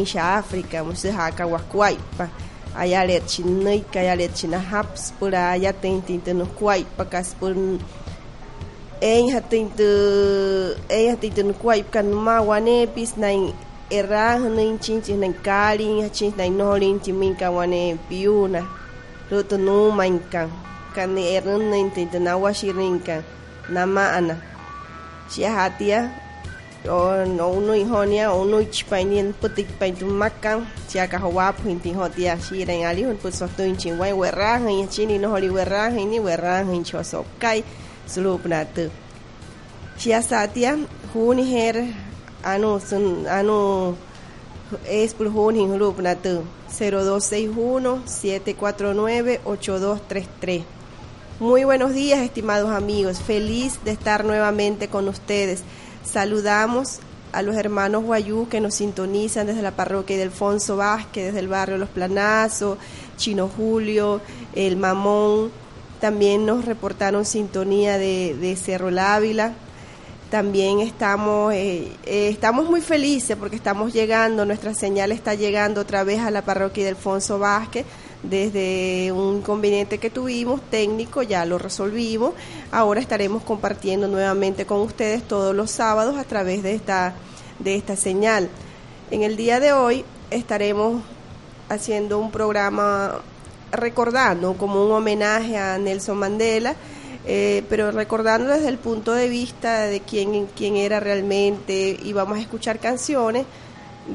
Indonesia, África, allá le chinaika, allá le chinahaps, por allá tem tintando Kuaipa, por em hatintu em hatintu no no na errah nem chinchis nem kalin, chinchis nem nolin, timinka wane piuna, luto no mainkan, kan erran nem tintana washirinkan, nama ana. Sia hatia, o no uno ihonia uno ichpainien putik pain tu makan sia ka hawa puinti hotia si ren ali hun put soto in chin wai werang hin chini no holi hin ni werang hin cho so kai sulu pnatu sia satia huni her anu sun anu es por hun hin hulu pnatu 0261 749 8233 Muy buenos días, estimados amigos. Feliz de estar nuevamente con ustedes. Saludamos a los hermanos Guayú que nos sintonizan desde la parroquia de Alfonso Vázquez, desde el barrio Los Planazos, Chino Julio, El Mamón. También nos reportaron sintonía de, Cerro Lávila. También estamos, eh, eh, estamos muy felices porque estamos llegando, nuestra señal está llegando otra vez a la parroquia de Alfonso Vázquez desde un inconveniente que tuvimos técnico, ya lo resolvimos. Ahora estaremos compartiendo nuevamente con ustedes todos los sábados a través de esta, de esta señal. En el día de hoy estaremos haciendo un programa recordando como un homenaje a Nelson Mandela, eh, pero recordando desde el punto de vista de quién, quién era realmente y vamos a escuchar canciones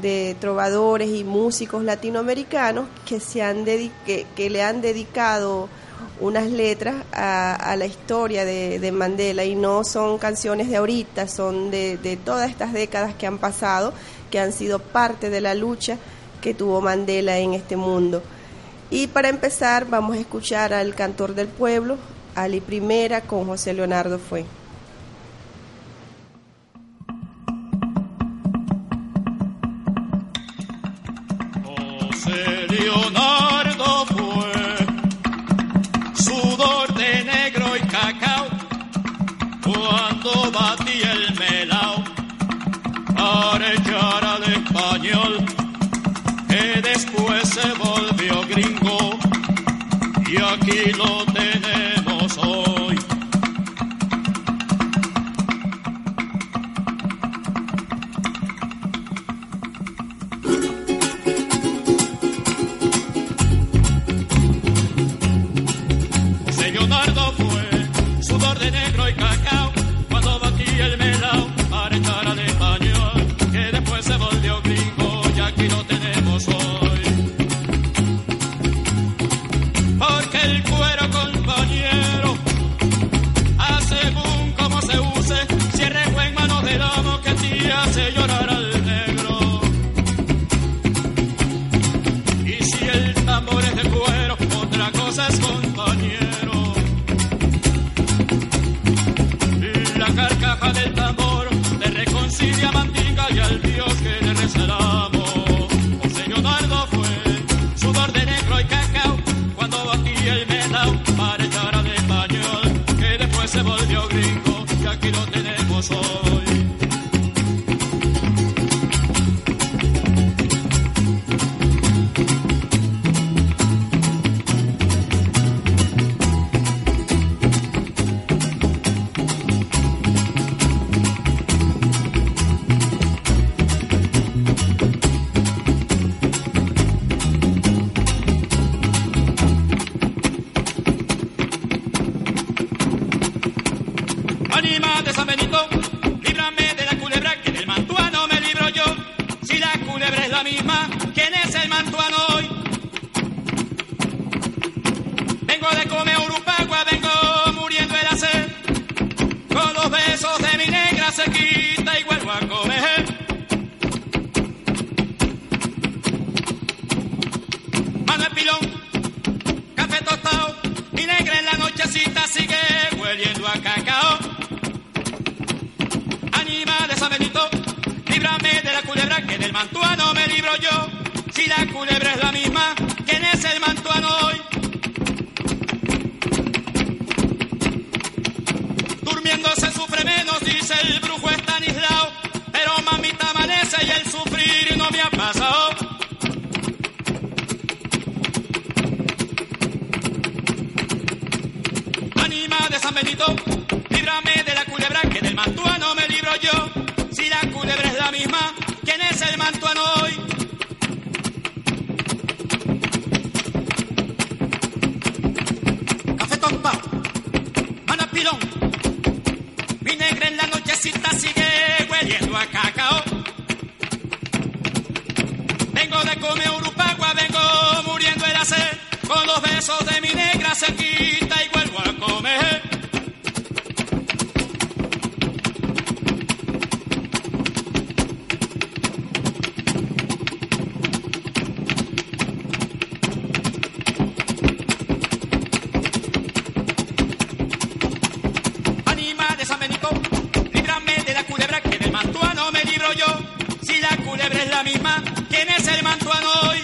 de trovadores y músicos latinoamericanos que, se han que, que, le han dedicado unas letras a, la historia de, Mandela y no son canciones de ahorita, son de, de todas estas décadas que han pasado, que han sido parte de la lucha que tuvo Mandela en este mundo. Y para empezar vamos a escuchar al cantor del pueblo, Ali Primera, con José Leonardo Fue. Lo se Mi negra en la nochecita sigue hueliendo a cacao. Vengo de comer urupagua, vengo muriendo el hacer. Con los besos de mi negra se quita y es el mantuano hoy?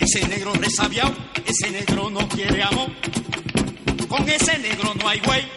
Ese negro resabiado, ese negro no quiere amor. Con ese negro no hay güey.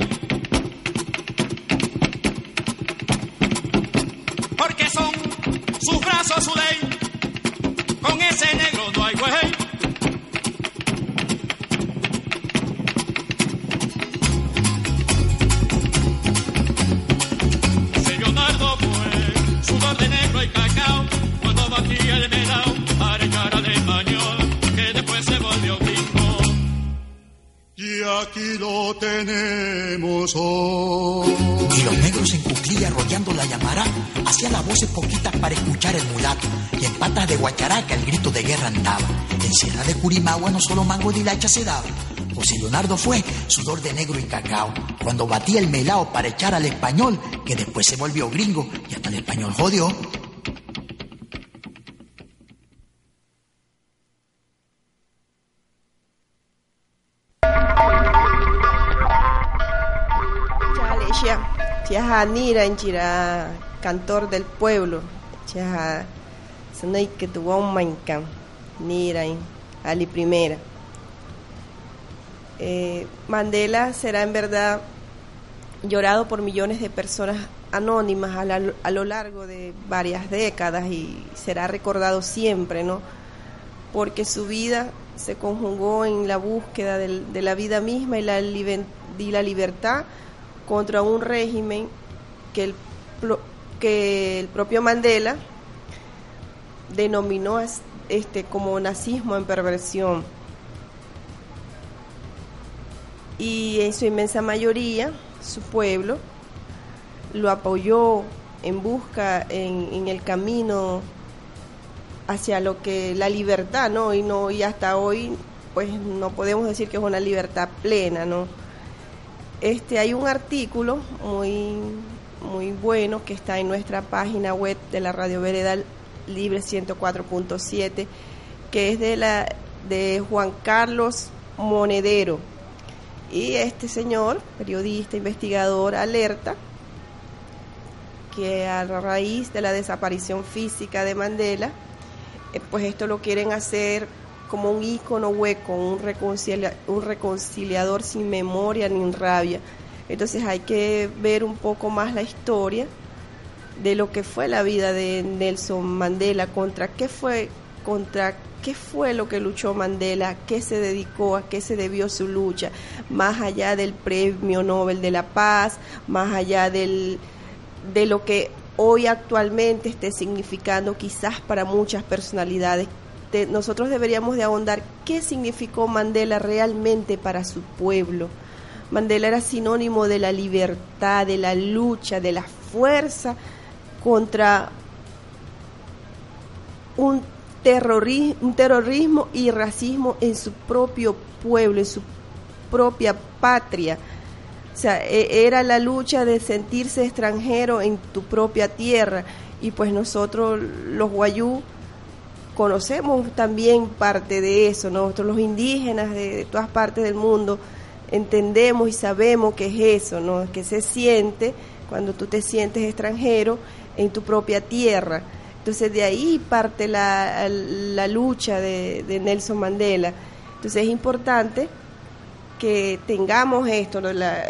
En sierra de Curimagua no solo mango de hilacha se daba. José Leonardo fue sudor de negro y cacao, cuando batía el melao para echar al español, que después se volvió gringo, y hasta el español jodió. Chale, Chia, Chia Nira en Chira, cantor del pueblo. Chia Sanay que tuvo un mancam. Nira en Ali Primera. Eh, Mandela será en verdad llorado por millones de personas anónimas a, lo largo de varias décadas y será recordado siempre, ¿no? Porque su vida se conjugó en la búsqueda de la vida misma y la, libertad contra un régimen que el, que el propio Mandela denominó este, como nazismo en perversión. Y en su inmensa mayoría, su pueblo lo apoyó en busca, en, en el camino hacia lo que la libertad, ¿no? Y no y hasta hoy pues no podemos decir que es una libertad plena, ¿no? Este hay un artículo muy muy bueno que está en nuestra página web de la Radio Veredal Libre 104.7 que es de la de Juan Carlos Monedero. Y este señor, periodista, investigador, alerta que a raíz de la desaparición física de Mandela, eh, pues esto lo quieren hacer como un ícono hueco, un, un reconciliador sin memoria ni rabia. Entonces hay que ver un poco más la historia de lo que fue la vida de Nelson Mandela, contra qué fue, contra qué fue lo que luchó Mandela, qué se dedicó, a qué se debió su lucha, más allá del premio Nobel de la Paz, más allá del, de lo que hoy actualmente esté significando quizás para muchas personalidades. De- nosotros deberíamos de ahondar qué significó Mandela realmente para su pueblo. Mandela era sinónimo de la libertad, de la lucha, de la fuerza contra un, terrori- un terrorismo y racismo en su propio pueblo, en su propia patria. O sea, e- era la lucha de sentirse extranjero en tu propia tierra. Y pues nosotros, los guayú, conocemos también parte de eso. Nosotros, los indígenas de, de todas partes del mundo, entendemos y sabemos que es eso, ¿no? Que se siente cuando tú te sientes extranjero en tu propia tierra. Entonces de ahí parte la, la lucha de, Nelson Mandela. Entonces es importante que tengamos esto, ¿no? la,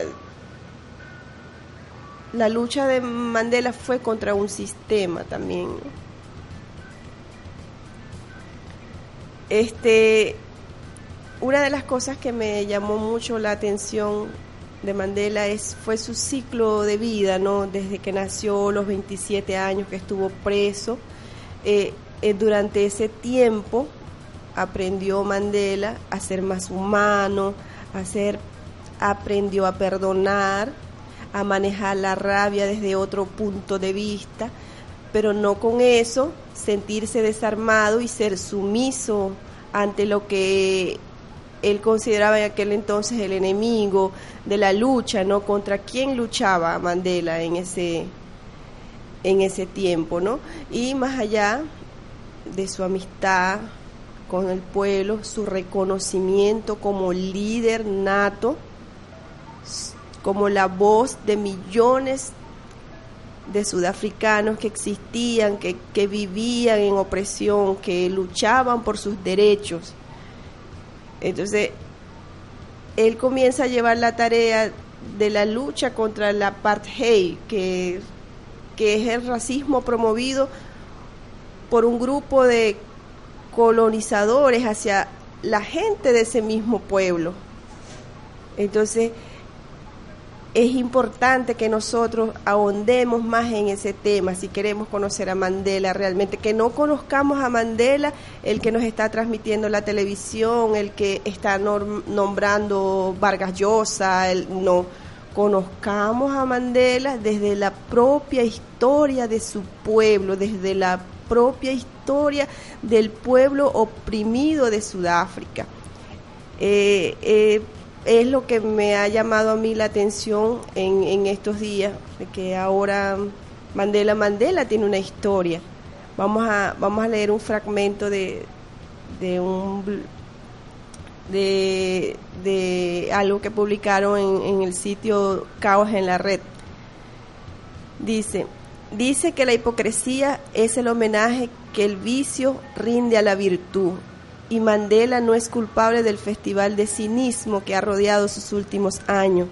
la lucha de Mandela fue contra un sistema también. Este, una de las cosas que me llamó mucho la atención de Mandela es, fue su ciclo de vida, ¿no? Desde que nació, los 27 años que estuvo preso. Eh, eh, durante ese tiempo aprendió Mandela a ser más humano, a ser, aprendió a perdonar, a manejar la rabia desde otro punto de vista, pero no con eso sentirse desarmado y ser sumiso ante lo que él consideraba en aquel entonces el enemigo de la lucha, ¿no? Contra quién luchaba Mandela en ese en ese tiempo, ¿no? Y más allá de su amistad con el pueblo, su reconocimiento como líder nato, como la voz de millones de sudafricanos que existían, que, que vivían en opresión, que luchaban por sus derechos. Entonces, él comienza a llevar la tarea de la lucha contra el apartheid, que, que es el racismo promovido por un grupo de colonizadores hacia la gente de ese mismo pueblo. Entonces, es importante que nosotros ahondemos más en ese tema si queremos conocer a Mandela realmente, que no conozcamos a Mandela el que nos está transmitiendo la televisión, el que está nombrando Vargas Llosa, el, no, conozcamos a Mandela desde la propia historia de su pueblo, desde la propia historia del pueblo oprimido de Sudáfrica. Eh, eh, es lo que me ha llamado a mí la atención en, en estos días, que ahora Mandela Mandela tiene una historia. Vamos a, vamos a leer un fragmento de, de un de, de algo que publicaron en, en el sitio Caos en la Red. Dice, dice que la hipocresía es el homenaje que el vicio rinde a la virtud y Mandela no es culpable del festival de cinismo que ha rodeado sus últimos años,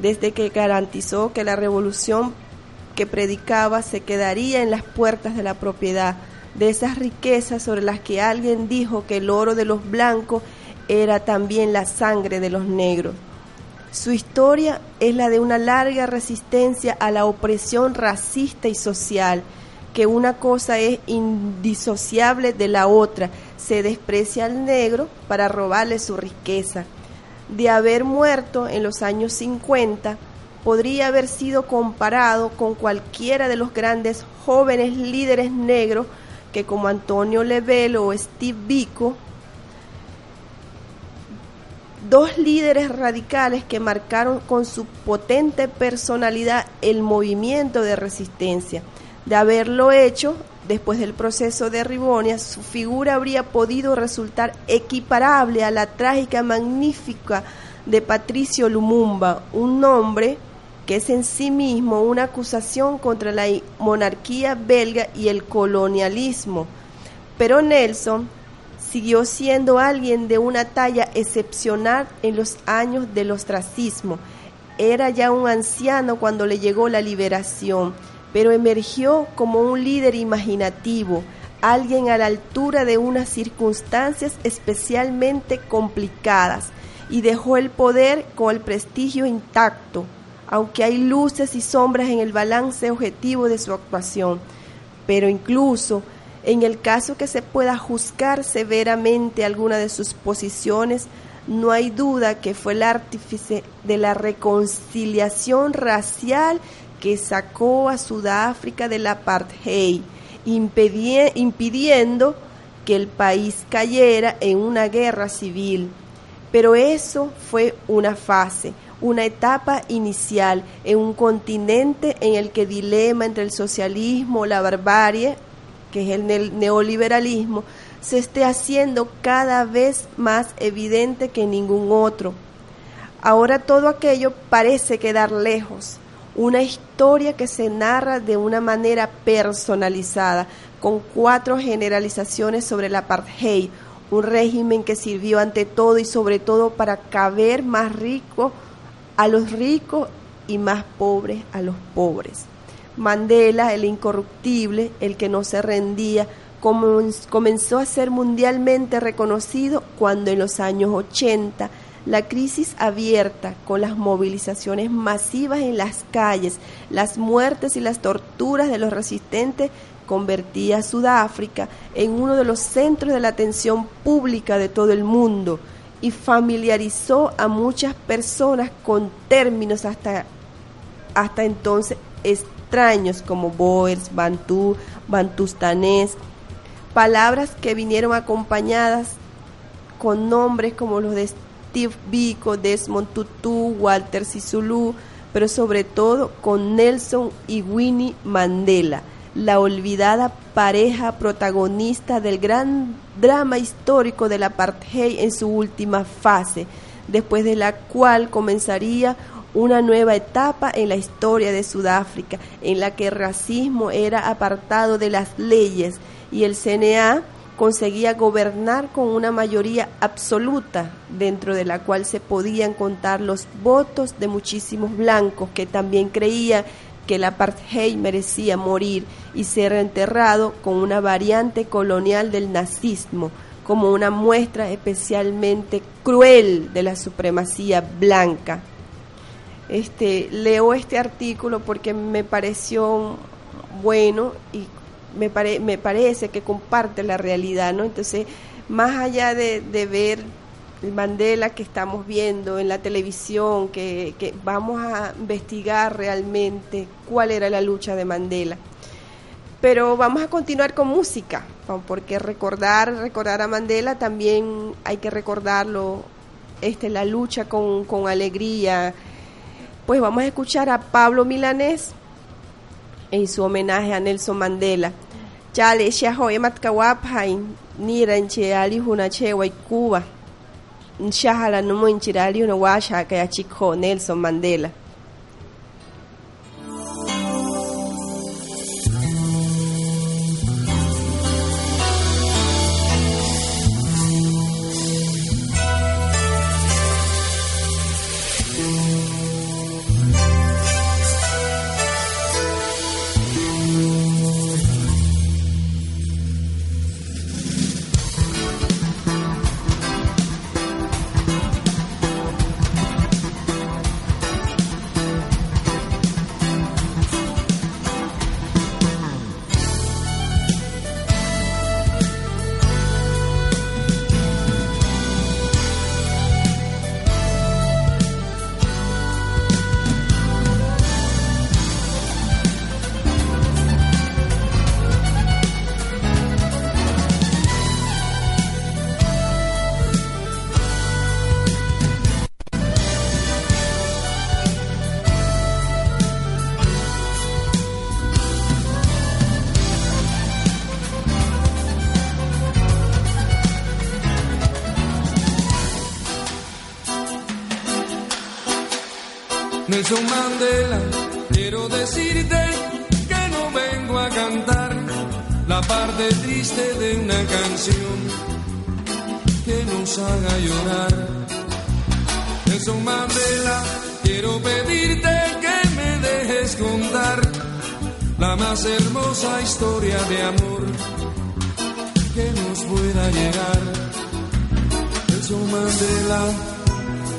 desde que garantizó que la revolución que predicaba se quedaría en las puertas de la propiedad, de esas riquezas sobre las que alguien dijo que el oro de los blancos era también la sangre de los negros. Su historia es la de una larga resistencia a la opresión racista y social, que una cosa es indisociable de la otra, se desprecia al negro para robarle su riqueza. De haber muerto en los años 50, podría haber sido comparado con cualquiera de los grandes jóvenes líderes negros que como Antonio Lebel o Steve Biko, dos líderes radicales que marcaron con su potente personalidad el movimiento de resistencia. De haberlo hecho, después del proceso de Ribonia, su figura habría podido resultar equiparable a la trágica magnífica de Patricio Lumumba, un nombre que es en sí mismo una acusación contra la monarquía belga y el colonialismo. Pero Nelson siguió siendo alguien de una talla excepcional en los años del ostracismo. Era ya un anciano cuando le llegó la liberación pero emergió como un líder imaginativo, alguien a la altura de unas circunstancias especialmente complicadas y dejó el poder con el prestigio intacto, aunque hay luces y sombras en el balance objetivo de su actuación. Pero incluso en el caso que se pueda juzgar severamente alguna de sus posiciones, no hay duda que fue el artífice de la reconciliación racial que sacó a Sudáfrica del apartheid, impidiendo que el país cayera en una guerra civil. Pero eso fue una fase, una etapa inicial en un continente en el que dilema entre el socialismo, la barbarie, que es el neoliberalismo, se esté haciendo cada vez más evidente que ningún otro. Ahora todo aquello parece quedar lejos, una historia que se narra de una manera personalizada, con cuatro generalizaciones sobre el apartheid, un régimen que sirvió ante todo y sobre todo para caber más rico a los ricos y más pobres a los pobres. Mandela, el incorruptible, el que no se rendía, comenzó a ser mundialmente reconocido cuando en los años 80 La crisis abierta, con las movilizaciones masivas en las calles, las muertes y las torturas de los resistentes, convertía a Sudáfrica en uno de los centros de la atención pública de todo el mundo y familiarizó a muchas personas con términos hasta, hasta entonces extraños como Boers, Bantú, Bantustanés, palabras que vinieron acompañadas con nombres como los de Steve Biko, Desmond Tutu, Walter Sisulu, pero sobre todo con Nelson y Winnie Mandela, la olvidada pareja protagonista del gran drama histórico del apartheid en su última fase, después de la cual comenzaría una nueva etapa en la historia de Sudáfrica, en la que el racismo era apartado de las leyes y el CNA conseguía gobernar con una mayoría absoluta, dentro de la cual se podían contar los votos de muchísimos blancos que también creían que el apartheid merecía morir y ser enterrado con una variante colonial del nazismo, como una muestra especialmente cruel de la supremacía blanca. Este, leo este artículo porque me pareció bueno y me, me parece que comparte la realidad, ¿no? Entonces, más allá de, ver el Mandela que estamos viendo en la televisión, que, que, vamos a investigar realmente cuál era la lucha de Mandela. Pero vamos a continuar con música, porque recordar, recordar a Mandela también hay que recordarlo, este, la lucha con, con alegría. Pues vamos a escuchar a Pablo Milanés en su homenaje a Nelson Mandela. Chale, xia hoy mat kawap hain ni ranche ali huna che wai Cuba. Nchahala no inchirali una washa kaya chikho Nelson Mandela. Nelson Mandela, quiero decirte que no vengo a cantar la parte triste de una canción que nos haga llorar. Nelson Mandela, quiero pedirte que me dejes contar la más hermosa historia de amor que nos pueda llegar. Nelson Mandela,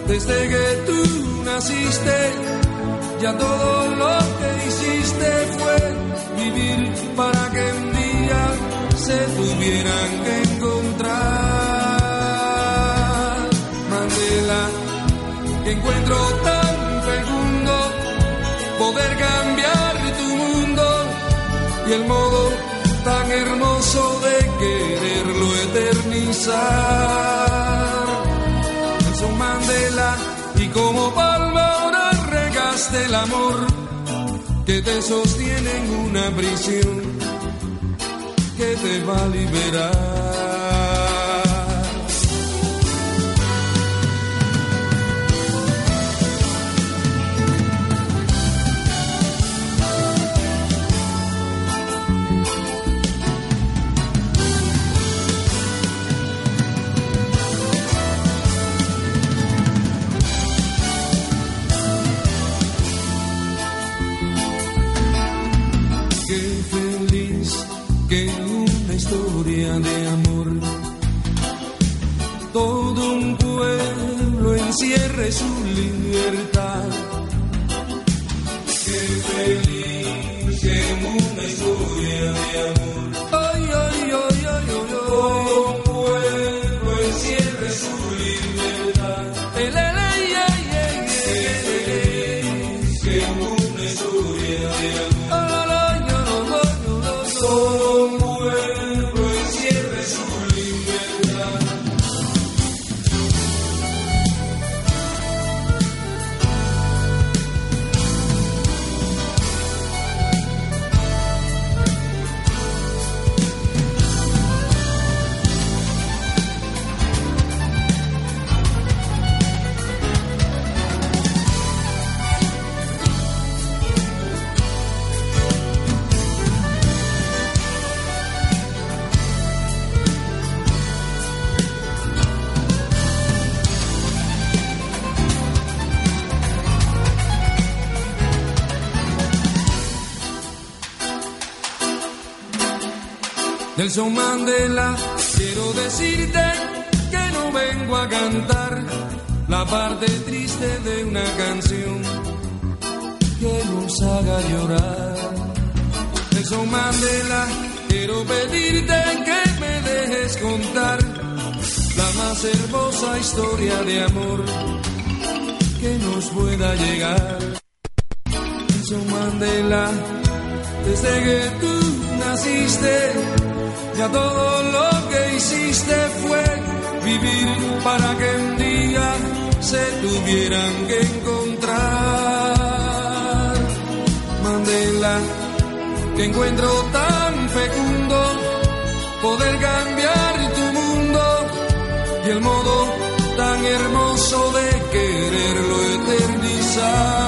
desde que tú naciste, ya todo lo que hiciste fue vivir para que un día se tuvieran que encontrar. Mandela, que encuentro tan fecundo poder cambiar tu mundo y el modo tan hermoso de quererlo eternizar. Nelson Mandela y como del amor que te sostiene en una prisión que te va a liberar. Nelson Mandela, quiero decirte que no vengo a cantar la parte triste de una canción que nos haga llorar. Nelson Mandela, quiero pedirte que me dejes contar la más hermosa historia de amor que nos pueda llegar. Nelson Mandela, desde que tú naciste, ya todo lo que hiciste fue vivir para que un día se tuvieran que encontrar. Mandela, que encuentro tan fecundo poder cambiar tu mundo y el modo tan hermoso de quererlo eternizar.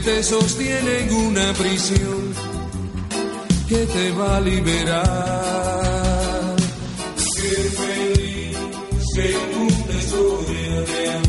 Te sostiene en una prisión que te va a liberar. Qué feliz en una historia de amor.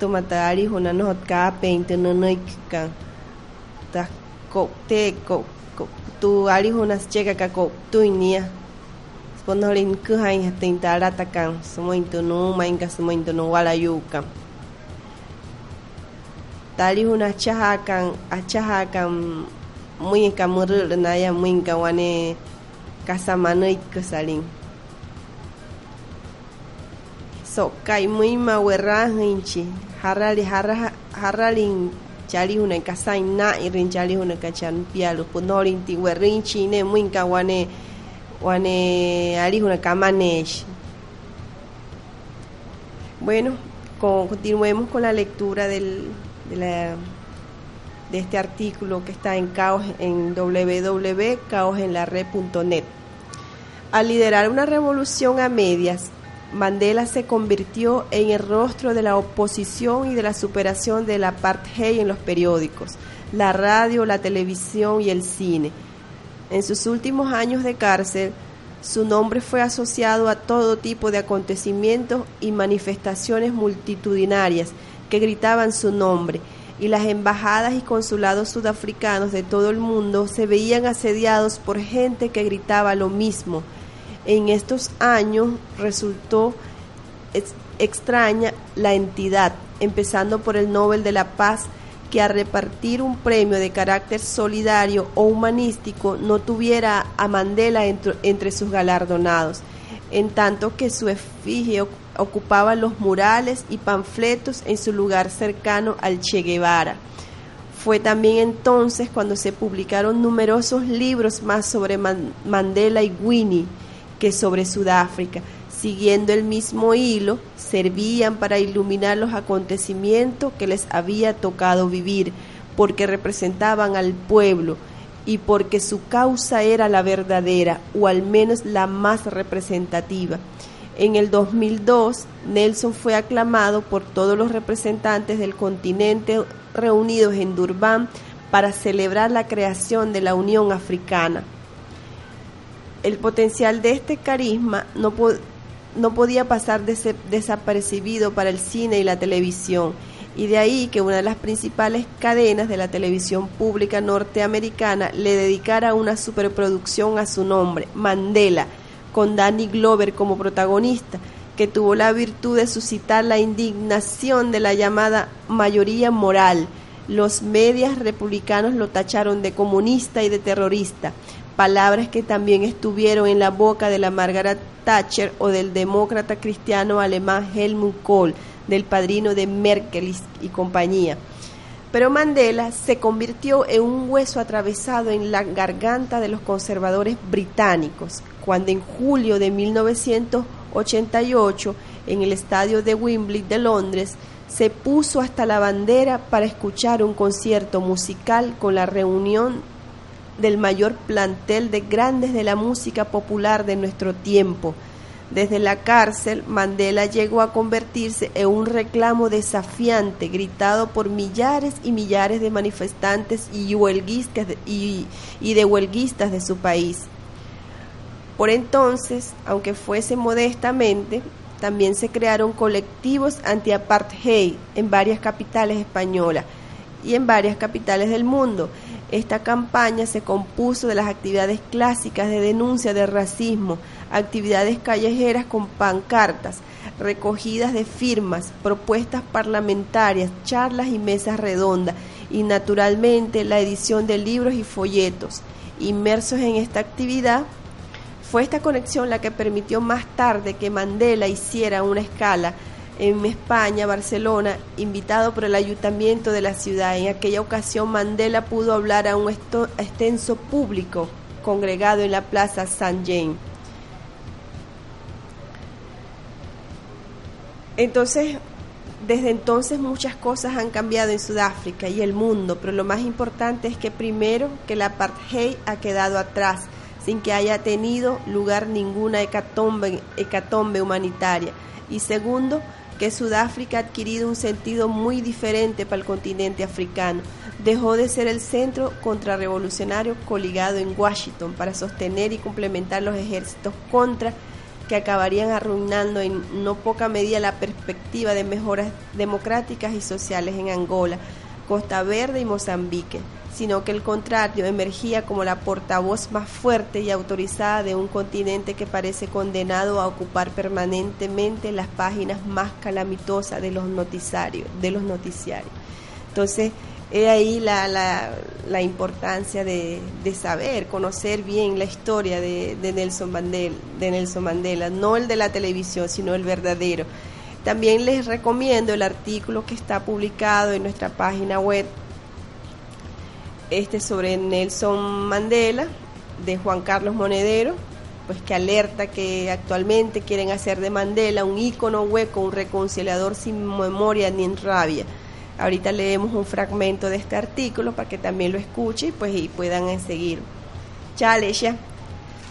tumatari hona no hotka peinte no noikka ta ko te ko tu ari hona chega ka ko tu inia. Ponorin kuhan ya tentara takan no mainka semua itu no walayukan tali huna chahakan achahakan muinka murul naya muinka wane kasamanoik kusalin So kai muy ma werra hinchi harali harra haralin chali huna kasai na irin chali huna kachan pialu punorin ti werrinchi ne kawane wane ali huna kamanesh Bueno, continuemos con la lectura del, de, la, de, este artículo que está en caos en www.caosenlared.net. Al liderar una revolución a medias, Mandela se convirtió en el rostro de la oposición y de la superación del apartheid en los periódicos, la radio, la televisión y el cine. En sus últimos años de cárcel, su nombre fue asociado a todo tipo de acontecimientos y manifestaciones multitudinarias que gritaban su nombre, y las embajadas y consulados sudafricanos de todo el mundo se veían asediados por gente que gritaba lo mismo. En estos años resultó extraña la entidad, empezando por el Nobel de la Paz, que a repartir un premio de carácter solidario o humanístico no tuviera a Mandela entre, sus galardonados, en tanto que su efigie ocupaba los murales y panfletos en su lugar cercano al Che Guevara. Fue también entonces cuando se publicaron numerosos libros más sobre Mandela y Winnie que sobre Sudáfrica, siguiendo el mismo hilo, servían para iluminar los acontecimientos que les había tocado vivir, porque representaban al pueblo y porque su causa era la verdadera, o al menos la más representativa. En el 2002, Nelson fue aclamado por todos los representantes del continente reunidos en Durban para celebrar la creación de la Unión Africana. El potencial de este carisma no, podía pasar desapercibido para el cine y la televisión, y de ahí que una de las principales cadenas de la televisión pública norteamericana le dedicara una superproducción a su nombre, Mandela, con Danny Glover como protagonista, que tuvo la virtud de suscitar la indignación de la llamada mayoría moral. Los medios republicanos lo tacharon de comunista y de terrorista, palabras que también estuvieron en la boca de la Margaret Thatcher o del demócrata cristiano alemán Helmut Kohl, del padrino de Merkel y compañía. Pero Mandela se convirtió en un hueso atravesado en la garganta de los conservadores británicos, cuando en julio de 1988, en el estadio de Wembley de Londres, se puso hasta la bandera para escuchar un concierto musical con la reunión del mayor plantel de grandes de la música popular de nuestro tiempo. Desde la cárcel, Mandela llegó a convertirse en un reclamo desafiante, gritado por millares y millares de manifestantes y, huelguistas y de huelguistas de su país. Por entonces, aunque fuese modestamente, también se crearon colectivos anti-apartheid en varias capitales españolas y en varias capitales del mundo, esta campaña se compuso de las actividades clásicas de denuncia de racismo, actividades callejeras con pancartas, recogidas de firmas, propuestas parlamentarias, charlas y mesas redondas, y naturalmente la edición de libros y folletos. Inmersos en esta actividad, fue esta conexión la que permitió más tarde que Mandela hiciera una escala en España, Barcelona, invitado por el ayuntamiento de la ciudad. En aquella ocasión Mandela pudo hablar a un extenso público congregado en la Plaza San James. Entonces, desde entonces muchas cosas han cambiado en Sudáfrica y el mundo, pero lo más importante es que primero que la apartheid ha quedado atrás, sin que haya tenido lugar ninguna hecatombe, hecatombe humanitaria. Y segundo, que Sudáfrica ha adquirido un sentido muy diferente para el continente africano. Dejó de ser el centro contrarrevolucionario coligado en Washington para sostener y complementar los ejércitos contra que acabarían arruinando en no poca medida la perspectiva de mejoras democráticas y sociales en Angola, Costa Verde y Mozambique sino que el contrario emergía como la portavoz más fuerte y autorizada de un continente que parece condenado a ocupar permanentemente las páginas más calamitosas de los noticiarios. De los noticiarios. Entonces, es ahí la, la, importancia de, saber, conocer bien la historia de, Nelson de Nelson Mandela, no el de la televisión, sino el verdadero. También les recomiendo el artículo que está publicado en nuestra página web este sobre Nelson Mandela de Juan Carlos Monedero pues que alerta que actualmente quieren hacer de Mandela un ícono hueco, un reconciliador sin memoria ni en rabia. Ahorita leemos un fragmento de este artículo para que también lo escuchen pues, y puedan seguir. Chale, ya.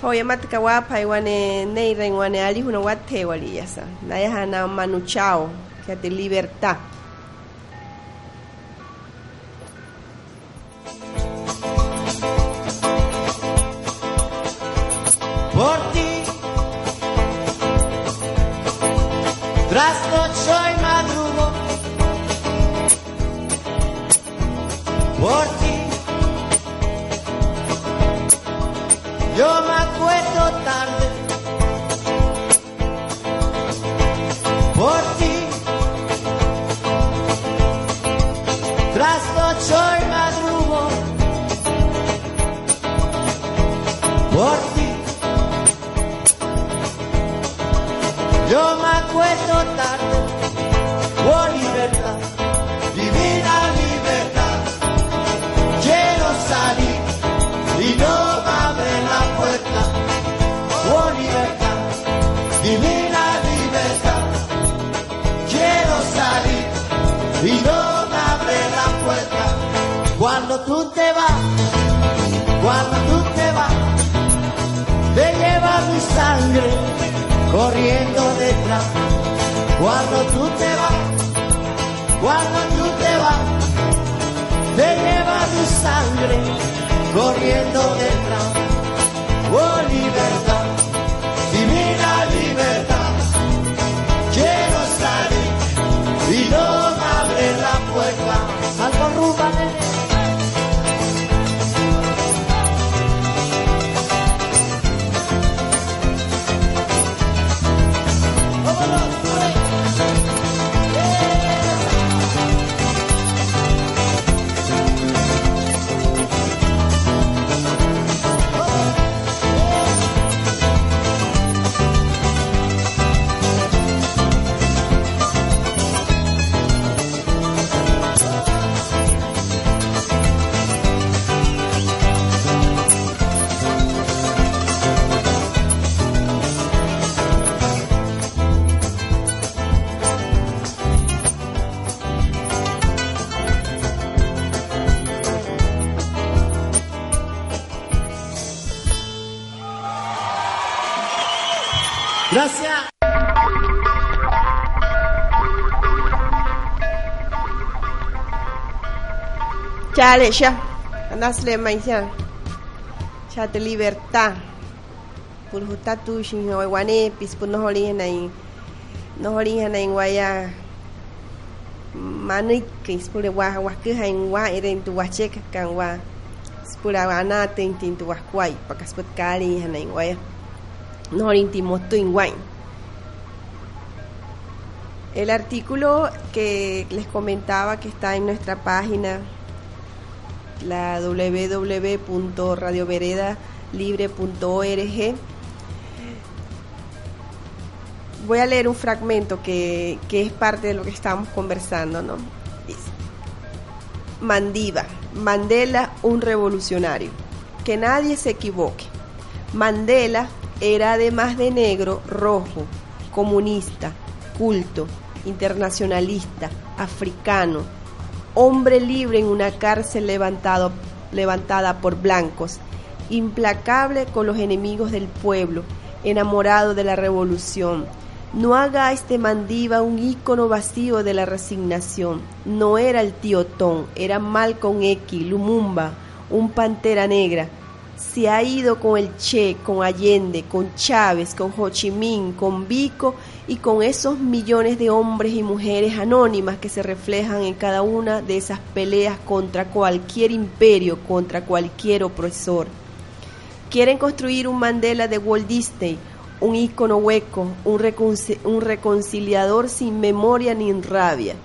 Hoy matkawa iguane neira iguane ali una wate waliyasa. Naya hana manuchao, que te libertad. Trasnocho y corriendo detrás. Cuando tú te vas, cuando tú te vas, te lleva mi sangre corriendo detrás. Oh libertad, divina libertad, quiero salir y no abre la puerta. Algo rúbale. Chale, ya. Andas le maizan. Ya te libertad. Por justa tu shin ho guane pis por no holi na no holi na guaya. Mani que es por wa wa que hain wa eren tu wa check kan wa. Spura ana tin tin tu wa kwai pakas pot kali na guaya. No intimo tu guay. El artículo que les comentaba que está en nuestra página, la www.radioveredalibre.org, voy a leer un fragmento que, que, es parte de lo que estamos conversando, ¿no? Mandiva, Mandela, un revolucionario. Que nadie se equivoque. Mandela era además de negro, rojo, comunista, culto, internacionalista, africano, hombre libre en una cárcel levantado, levantada por blancos, implacable con los enemigos del pueblo, enamorado de la revolución. No haga a este Mandiva un ícono vacío de la resignación. No era el tío Tom, era Malcolm X, Lumumba, un pantera negra, se ha ido con el Che, con Allende, con Chávez, con Ho Chi Minh, con Vico y con esos millones de hombres y mujeres anónimas que se reflejan en cada una de esas peleas contra cualquier imperio, contra cualquier opresor. Quieren construir un Mandela de Walt Disney, un ícono hueco, un, reconcil un reconciliador sin memoria ni rabia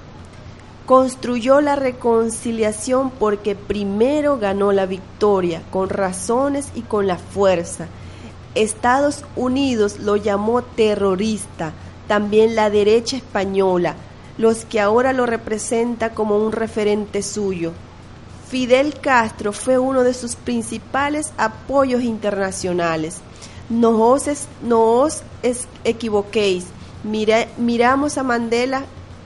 construyó la reconciliación porque primero ganó la victoria, con razones y con la fuerza. Estados Unidos lo llamó terrorista, también la derecha española, los que ahora lo representa como un referente suyo. Fidel Castro fue uno de sus principales apoyos internacionales. No os, no os es- equivoquéis. Mira- miramos a Mandela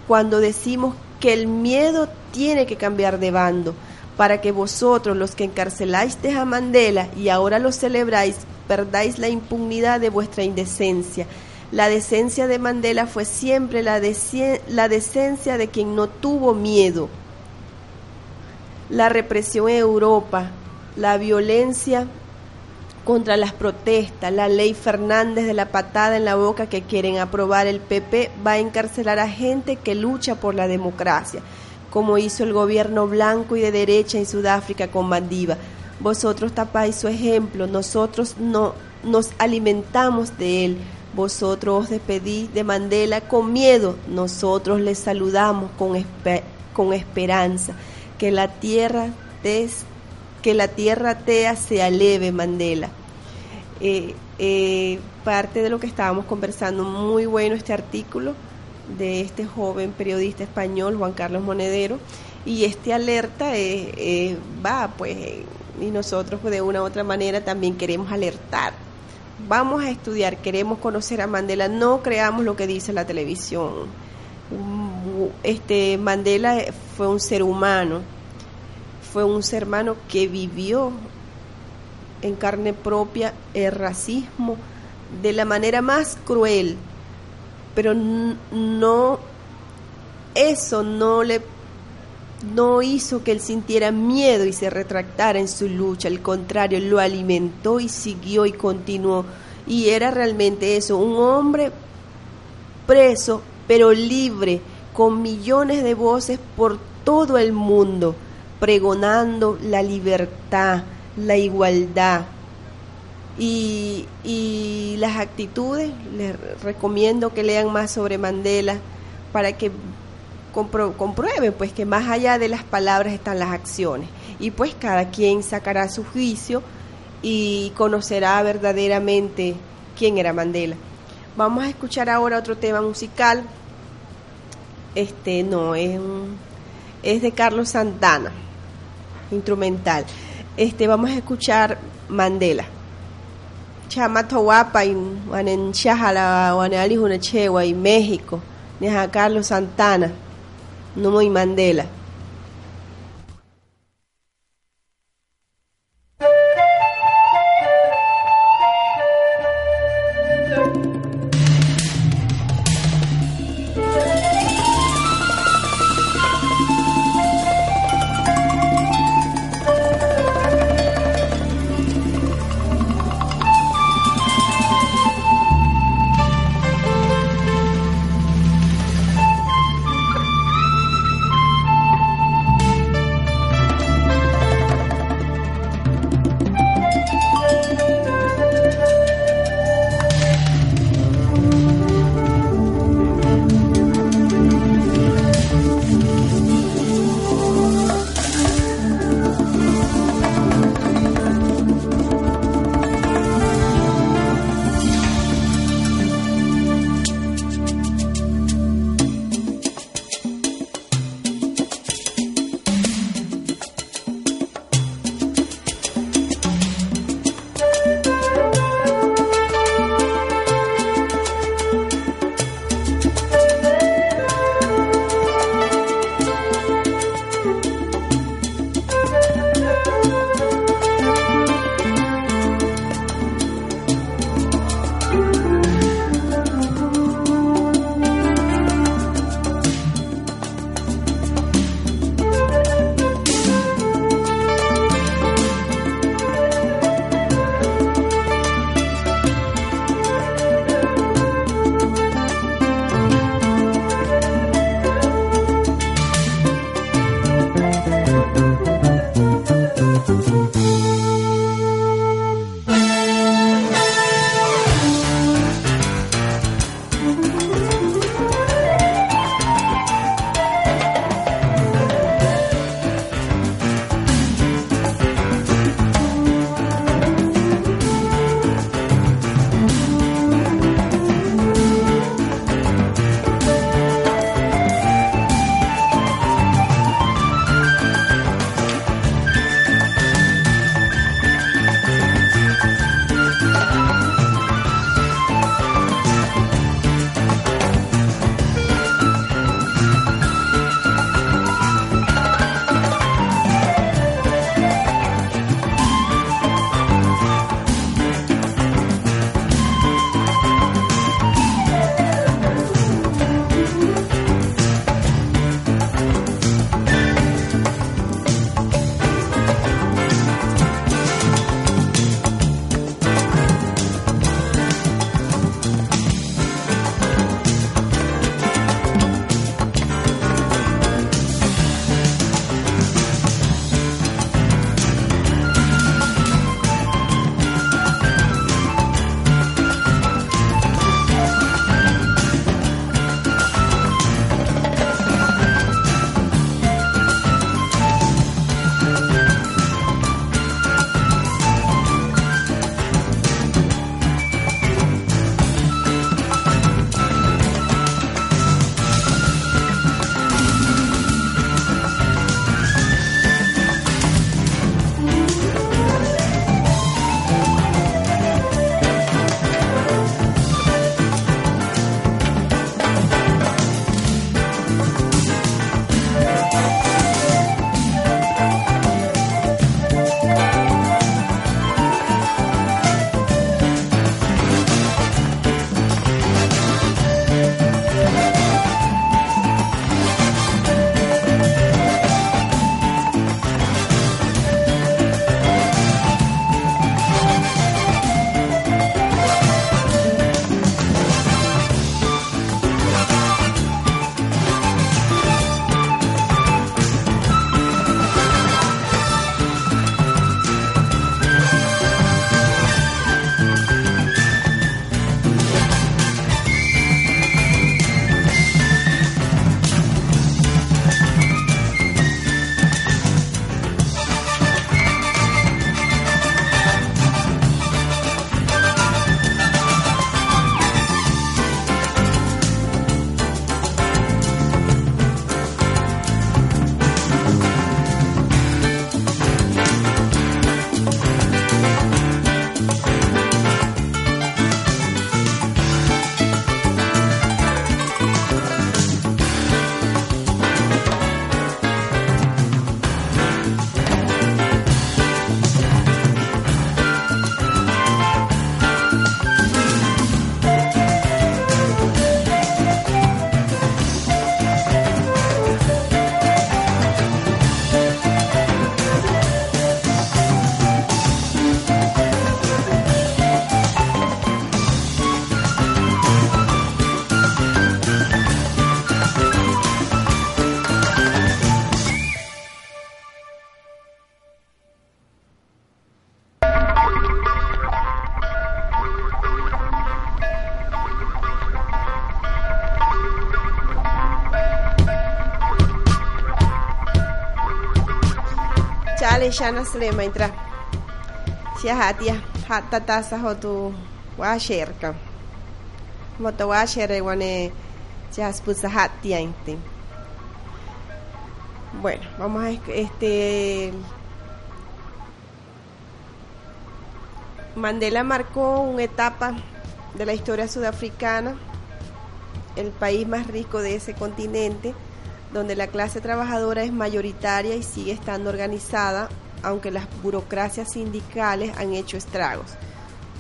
cuando decimos que el miedo tiene que cambiar de bando, para que vosotros, los que encarceláis a Mandela y ahora lo celebráis, perdáis la impunidad de vuestra indecencia. La decencia de Mandela fue siempre la, la decencia de quien no tuvo miedo. La represión en Europa, la violencia contra las protestas, la ley Fernández de la patada en la boca que quieren aprobar el PP va a encarcelar a gente que lucha por la democracia, como hizo el gobierno blanco y de derecha en Sudáfrica con Bandiva. Vosotros tapáis su ejemplo, nosotros no nos alimentamos de él. Vosotros os despedís de Mandela con miedo, nosotros les saludamos con, con esperanza. Que la tierra te que la tierra tea sea leve, Mandela. Eh, eh, parte de lo que estábamos conversando, muy bueno este artículo de este joven periodista español, Juan Carlos Monedero, y este alerta eh, eh, va, pues, y nosotros pues, de una u otra manera también queremos alertar. Vamos a estudiar, queremos conocer a Mandela, no creamos lo que dice la televisión. Este Mandela fue un ser humano, fue un ser humano que vivió en carne propia el racismo de la manera más cruel, pero no eso no le no hizo que él sintiera miedo y se retractara en su lucha, al contrario, lo alimentó y siguió y continuó. Y era realmente eso, un hombre preso, pero libre, con millones de voces por todo el mundo, pregonando la libertad, la igualdad. Y, y las actitudes, les recomiendo que lean más sobre Mandela para que comprueben pues que más allá de las palabras están las acciones y pues cada quien sacará su juicio y conocerá verdaderamente quién era Mandela. Vamos a escuchar ahora otro tema musical. Este no es un- es de Carlos Santana, instrumental. Este vamos a escuchar Mandela. Chama Tawapa y Wanen Shahala, Wanali Hunachewa y México. Neja Carlos Santana. Numo y Mandela. Shana slema intra sia hatia hatta tasa hotu wa sherka moto wa shere wane sia spusa hatia inte. Bueno vamos a este Mandela marcó una etapa de la historia sudafricana, el país más rico de ese continente, donde la clase trabajadora es mayoritaria y sigue estando organizada, aunque las burocracias sindicales han hecho estragos.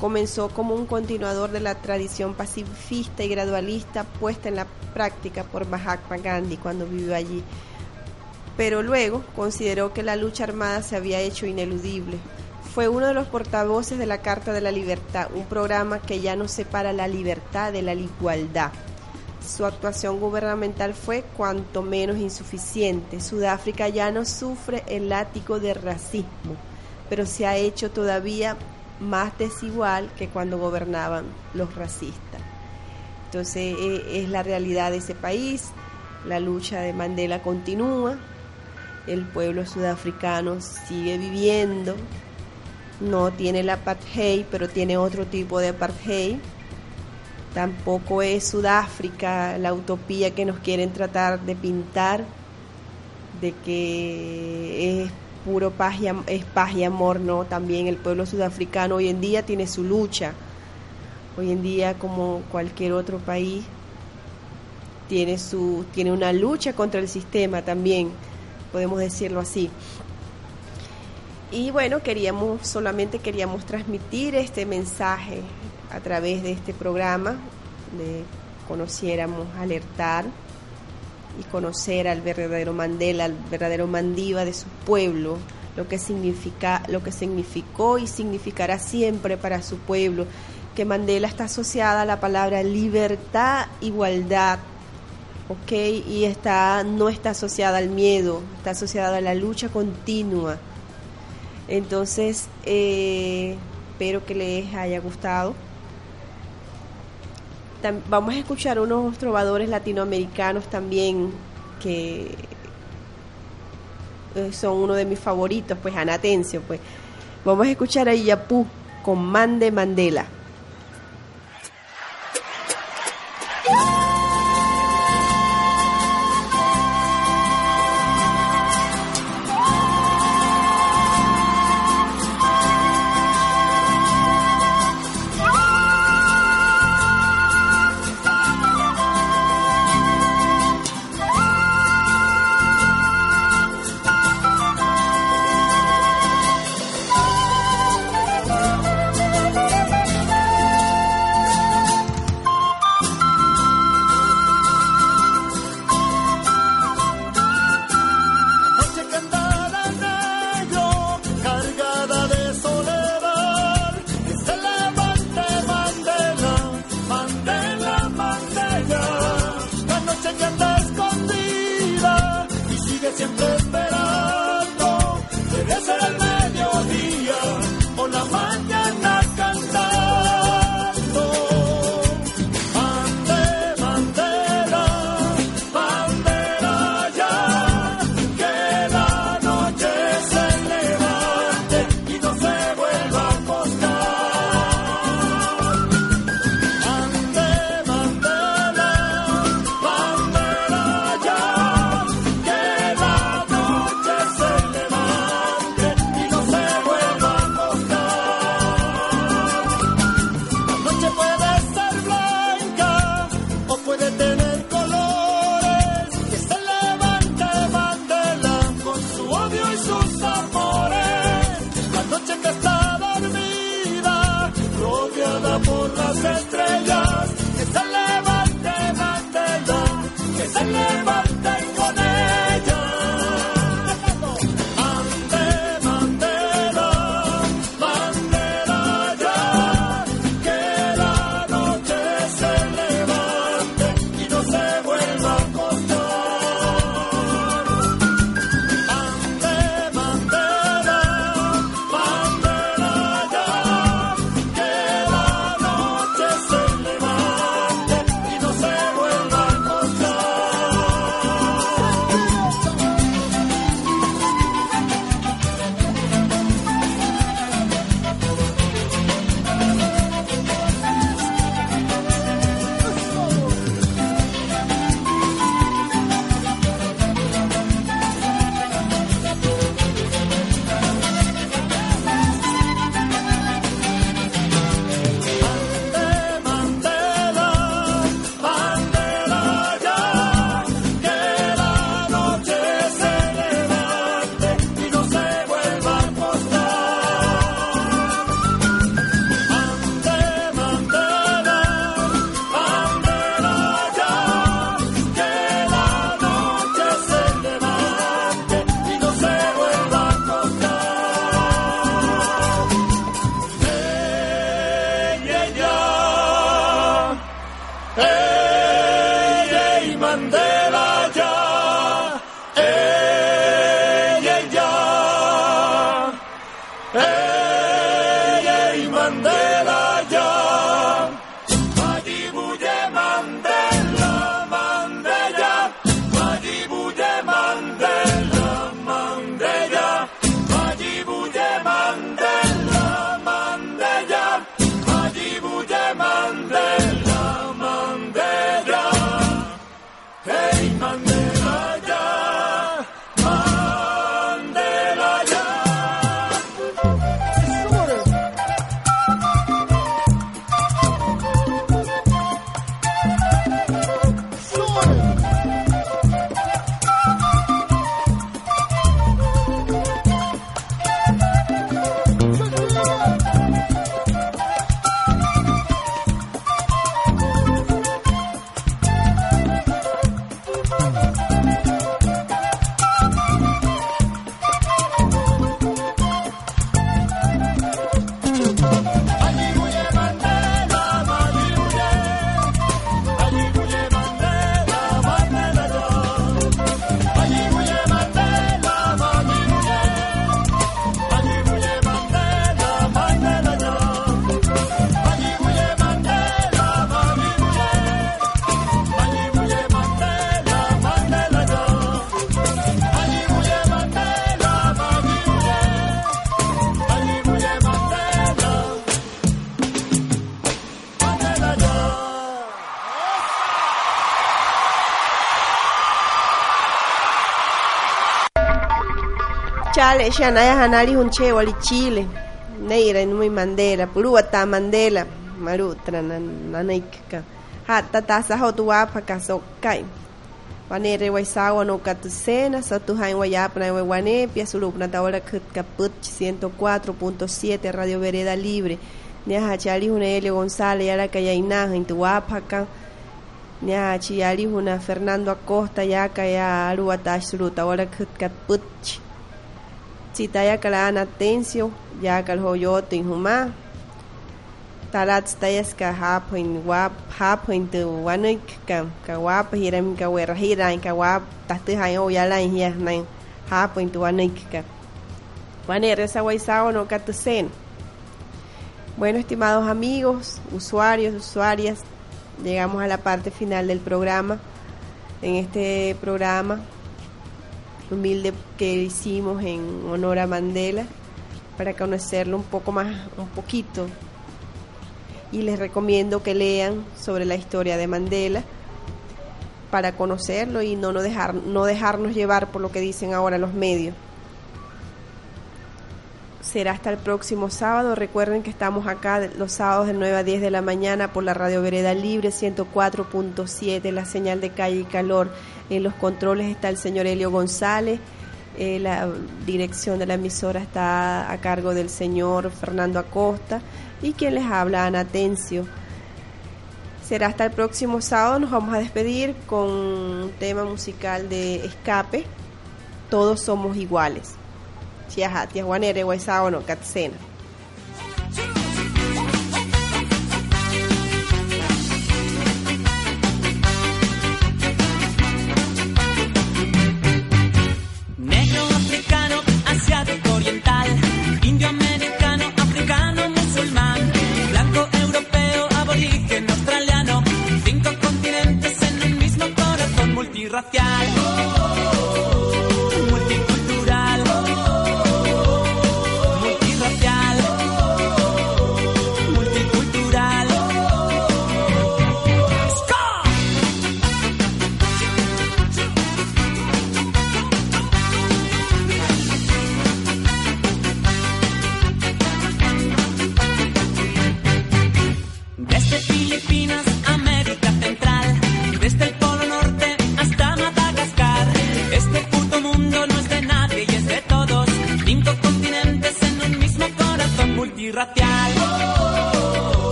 Comenzó como un continuador de la tradición pacifista y gradualista puesta en la práctica por Mahatma Gandhi cuando vivió allí, pero luego consideró que la lucha armada se había hecho ineludible. Fue uno de los portavoces de la Carta de la Libertad, un programa que ya no separa la libertad de la igualdad. Su actuación gubernamental fue cuanto menos insuficiente. Sudáfrica ya no sufre el látigo de racismo, pero se ha hecho todavía más desigual que cuando gobernaban los racistas. Entonces eh, es la realidad de ese país, la lucha de Mandela continúa, el pueblo sudafricano sigue viviendo, no tiene el apartheid, pero tiene otro tipo de apartheid. Tampoco es Sudáfrica la utopía que nos quieren tratar de pintar, de que es puro paz y, paz y amor, no. También el pueblo sudafricano hoy en día tiene su lucha. Hoy en día, como cualquier otro país, tiene su tiene una lucha contra el sistema también, podemos decirlo así. Y bueno, queríamos solamente queríamos transmitir este mensaje a través de este programa, de conociéramos, alertar y conocer al verdadero Mandela, al verdadero Mandiva de su pueblo, lo que significa, lo que significó y significará siempre para su pueblo, que Mandela está asociada a la palabra libertad, igualdad, ¿ok? Y está, no está asociada al miedo, está asociada a la lucha continua. Entonces, eh, espero que les haya gustado. Vamos a escuchar unos trovadores latinoamericanos también que eh, son uno de mis favoritos, pues Anatencio, pues. Vamos a escuchar a Iyapú con Mande Mandela. Chale, Shanaya Hanali Hunche, Wali Chile, Neira Nui Mandela, Puruata Mandela, Marutra Nanaika, Hata Tasa Hotuapa Kasokai. Wanere Waisawa no Katusena, Satuhain Wayapna Wane, Piazulup Natahora Kaput 104.7 Radio Vereda Libre. Nia Chali Hunelio González, Yara Kayaina, Intuapaka. Nia Chiali Huna Fernando Acosta, Yaka Ya Aruatash Ruta, ahora Kaput. Chitaya Kalana Tencio, Yakal Hoyoto Inhuma. Talat Stayas ka hapon wap hapon tu wanik ka ka wap hiram ka wer hiran ka wap tahtu hayo yala hiya nang hapon tu wanik ka. Wane resa waisao no katusen. Bueno, estimados amigos, usuarios, usuarias, llegamos a la parte final del programa. En este programa humilde que hicimos en honor a Mandela para conocerlo un poco más, un poquito. Y les recomiendo que lean sobre la historia de Mandela para conocerlo y no, no, dejar, no dejarnos llevar por lo que dicen ahora los medios. Será hasta el próximo sábado. Recuerden que estamos acá los sábados de 9 a 10 de la mañana por la Radio Vereda Libre 104.7, la señal de calle y calor. En los controles está el señor Helio González. Eh, la dirección de la emisora está a cargo del señor Fernando Acosta. Y quien les habla, Ana Tencio. Será hasta el próximo sábado. Nos vamos a despedir con un tema musical de escape. Todos somos iguales. Chiaja, Tiahuanere, Huesao, no, Katsena.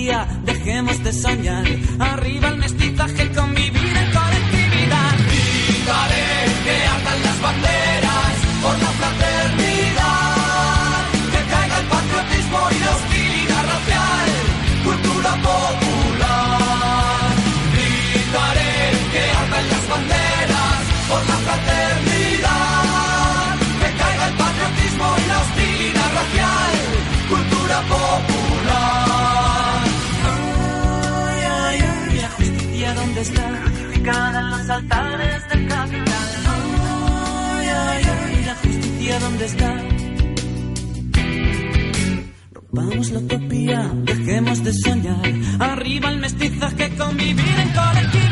día dejemos de soñar. Arriba el está. Rompamos la utopía, dejemos de soñar. Arriba el mestizaje, convivir en colectivo.